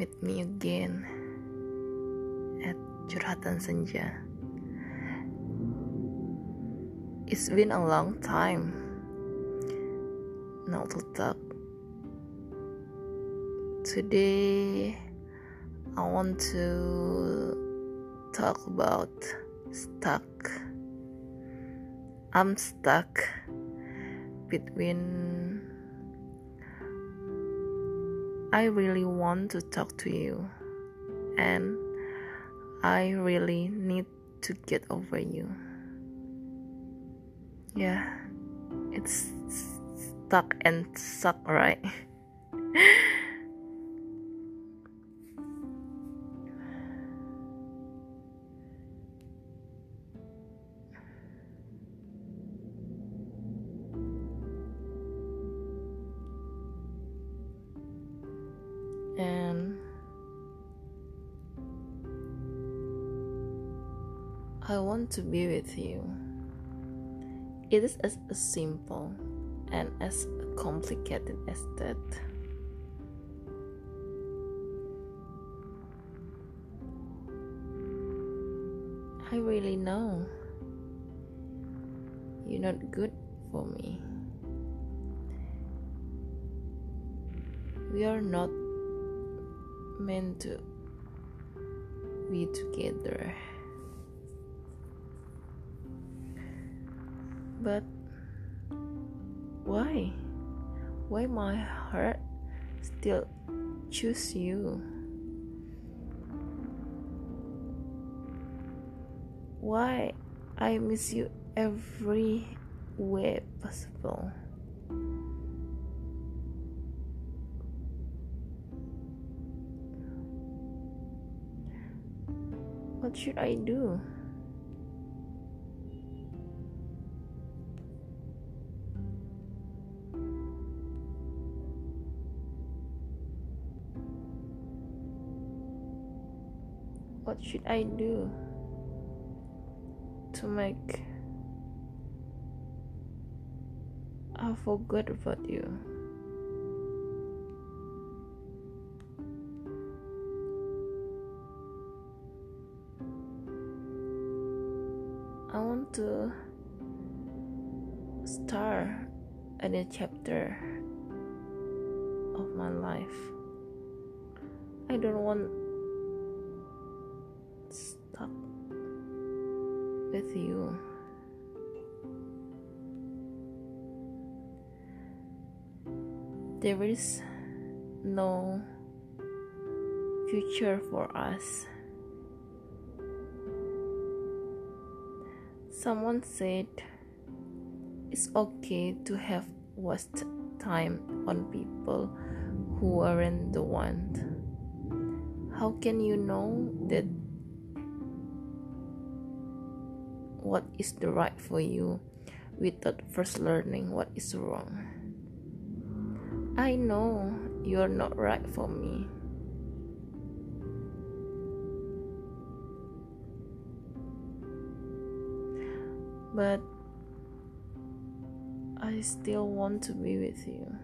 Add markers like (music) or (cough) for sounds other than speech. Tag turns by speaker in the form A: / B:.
A: meet me again at Curhatan Senja. It's been a long time not to talk. Today, I want to talk about stuck. I'm stuck between I really want to talk to you and I really need to get over you. Yeah, it's stuck and suck, (laughs) right? I want to be with you. It is as simple and as complicated as that. I really know you're not good for me. We are not meant to be together. But why? Why my heart still choose you? Why I miss you every way possible? What should I do? What should I do to make I forget about you? I want to start a new chapter of my life. I don't want There is no future for us. Someone said it's okay to have waste time on people who aren't the one. How can you know that what is the right for you without first learning what is wrong? I know you're not right for me. but I still want to be with you.